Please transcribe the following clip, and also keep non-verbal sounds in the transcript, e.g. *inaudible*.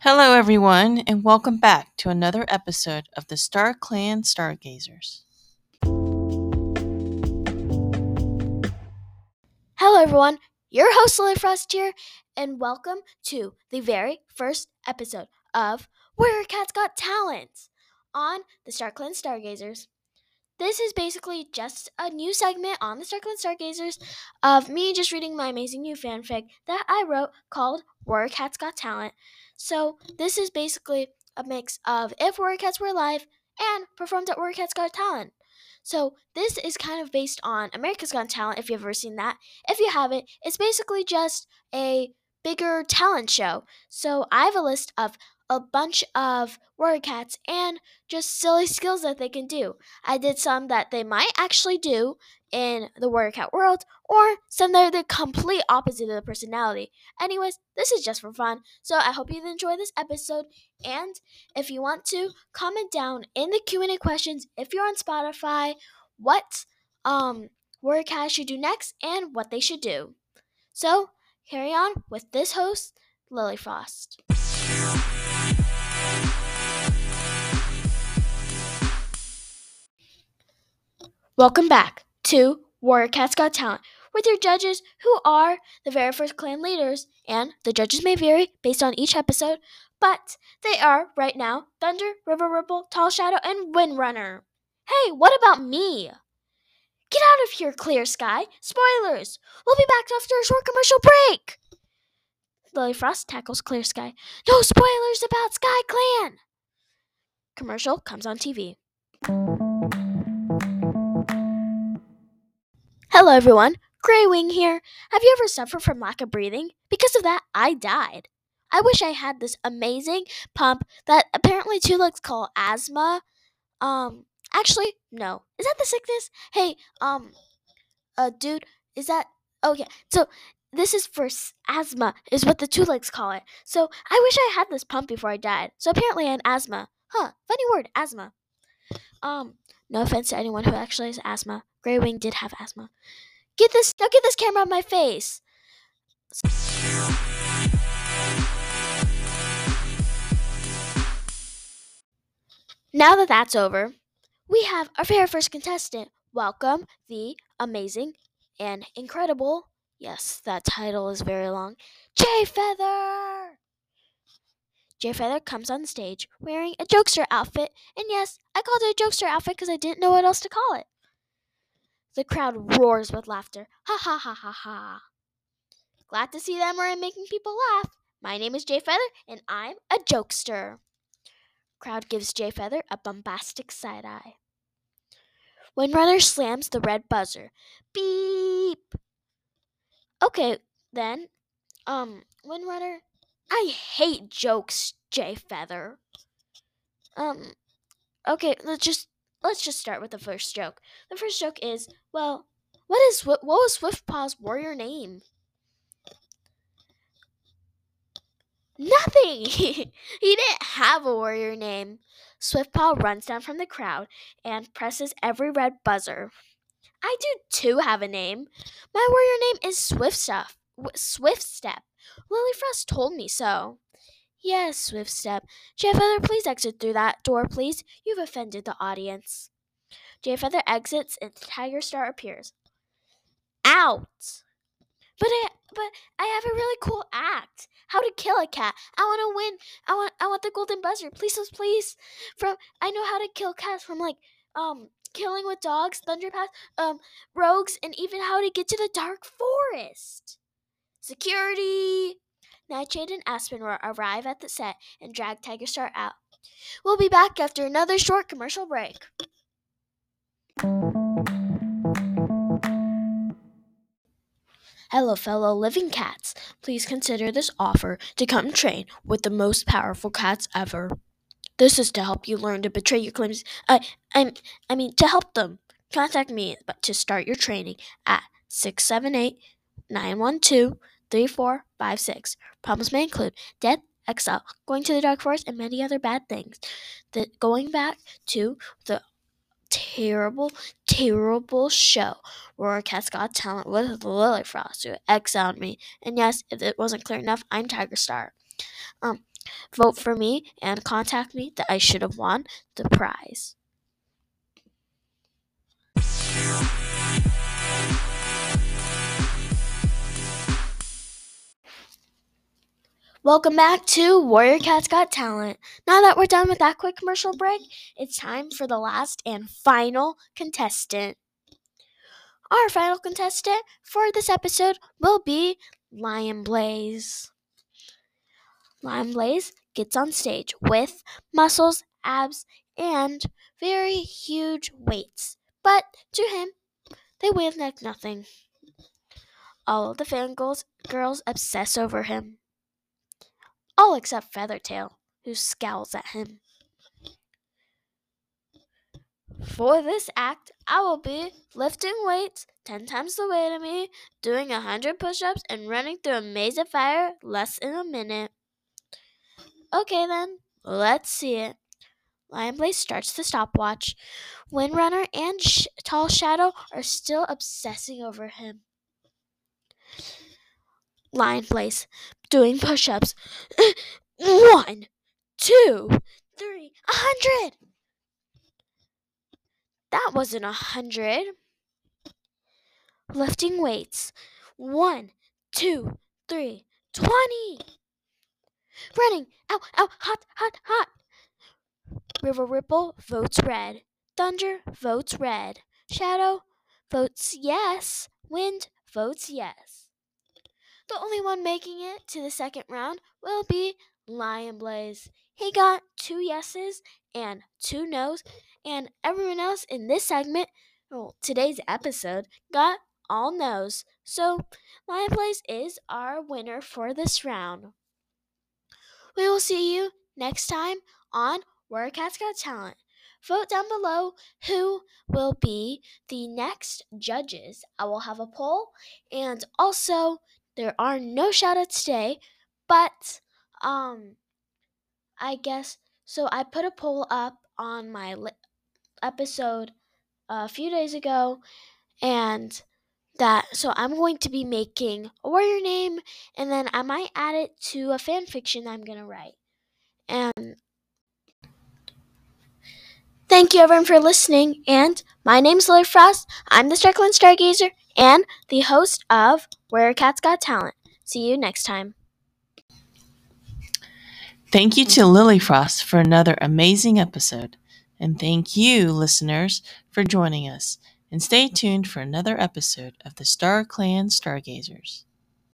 Hello, everyone, and welcome back to another episode of the Star Clan Stargazers. Hello, everyone. Your host, Lily Frost here, and welcome to the very first episode of Warrior Cats Got Talent on the Star Clan Stargazers. This is basically just a new segment on the Star Clan Stargazers of me just reading my amazing new fanfic that I wrote called Warrior Cats Got Talent. So, this is basically a mix of if Warrior Cats were alive and performed at Warrior Cats Got Talent. So, this is kind of based on America's Got Talent, if you've ever seen that. If you haven't, it's basically just a bigger talent show. So, I have a list of a bunch of warrior cats and just silly skills that they can do. I did some that they might actually do in the warrior cat world, or some that are the complete opposite of the personality. Anyways, this is just for fun, so I hope you enjoy this episode. And if you want to, comment down in the Q and A questions if you're on Spotify what um warrior cat should do next and what they should do. So carry on with this host, Lily Frost. Welcome back to Warrior Cats Got Talent with your judges who are the very first clan leaders, and the judges may vary based on each episode, but they are right now Thunder, River Ripple, Tall Shadow, and Windrunner. Hey, what about me? Get out of here, Clear Sky! Spoilers! We'll be back after a short commercial break! Lily Frost tackles Clear Sky. No spoilers about Sky Clan! Commercial comes on TV. Hello, everyone. Grey Wing here. Have you ever suffered from lack of breathing? Because of that, I died. I wish I had this amazing pump that apparently two legs call asthma. Um, actually, no. Is that the sickness? Hey, um, uh, dude, is that okay? So this is for asthma, is what the two legs call it. So I wish I had this pump before I died. So apparently I had asthma. Huh? Funny word, asthma. Um, no offense to anyone who actually has asthma. Grey Wing did have asthma. Get this! Now get this camera on my face. Now that that's over, we have our very first contestant. Welcome the amazing and incredible. Yes, that title is very long. Jay Feather. Jay Feather comes on stage wearing a jokester outfit, and yes, I called it a jokester outfit because I didn't know what else to call it. The crowd roars with laughter. Ha ha ha ha ha. Glad to see them are making people laugh. My name is Jay Feather, and I'm a jokester. Crowd gives Jay Feather a bombastic side eye. Windrunner slams the red buzzer. Beep. Okay, then. Um, Windrunner, I hate jokes, Jay Feather. Um, okay, let's just let's just start with the first joke. The first joke is, well, what is what, was Swiftpaw's warrior name? Nothing. *laughs* he didn't have a warrior name. Swiftpaw runs down from the crowd and presses every red buzzer. I do too have a name. My warrior name is Swift Stuff. Swift Step. Lily Frost told me so. Yes, Swift Step. Jay Feather, please exit through that door, please. You've offended the audience. Jay Feather exits and Tiger Star appears. Out. But I but I have a really cool act. How to kill a cat. I want to win. I want I want the golden buzzer. Please, please, please. From I know how to kill cats from like um killing with dogs, thunderpath, um rogues, and even how to get to the dark forest. Security. Nightshade and Aspen arrive at the set and drag Tiger Star out. We'll be back after another short commercial break. Hello, fellow living cats. Please consider this offer to come train with the most powerful cats ever. This is to help you learn to betray your clans. I, I, I mean, to help them. Contact me to start your training at 678 912 3456. Problems may include death, exile, going to the dark forest, and many other bad things. The, going back to the terrible, terrible show where Cats Got Talent with Lily Frost who exiled me. And yes, if it wasn't clear enough, I'm Tiger Star. Um, Vote for me and contact me that I should have won the prize. Welcome back to Warrior Cats Got Talent. Now that we're done with that quick commercial break, it's time for the last and final contestant. Our final contestant for this episode will be Lion Blaze. Lion Blaze gets on stage with muscles, abs, and very huge weights. But to him, they weigh like nothing. All of the fangirls girls obsess over him. All except Feathertail, who scowls at him. For this act, I will be lifting weights 10 times the weight of me, doing a 100 push ups, and running through a maze of fire less than a minute. Okay then, let's see it. Lion Blaze starts the stopwatch. Windrunner and Sh- Tall Shadow are still obsessing over him. Lion Blaze doing push ups. *clears throat* One, two, three, a hundred! That wasn't a hundred. Lifting weights. One, two, three, twenty! Running! Ow, ow, hot, hot, hot! River Ripple votes red. Thunder votes red. Shadow votes yes. Wind votes yes. The only one making it to the second round will be Lion Blaze. He got two yeses and two nos, and everyone else in this segment, well, today's episode, got all nos. So Lion Blaze is our winner for this round. We will see you next time on Warrior Cats Got Talent. Vote down below who will be the next judges. I will have a poll, and also there are no shoutouts today, but um, I guess so. I put a poll up on my li- episode a few days ago, and that so I'm going to be making a warrior name, and then I might add it to a fan fiction I'm gonna write. And thank you everyone for listening. And my name's Lily Frost. I'm the Star Clan Stargazer and the host of Warrior Cats Got Talent. See you next time. Thank you to Lily Frost for another amazing episode. And thank you, listeners, for joining us. And stay tuned for another episode of the Star Clan Stargazers.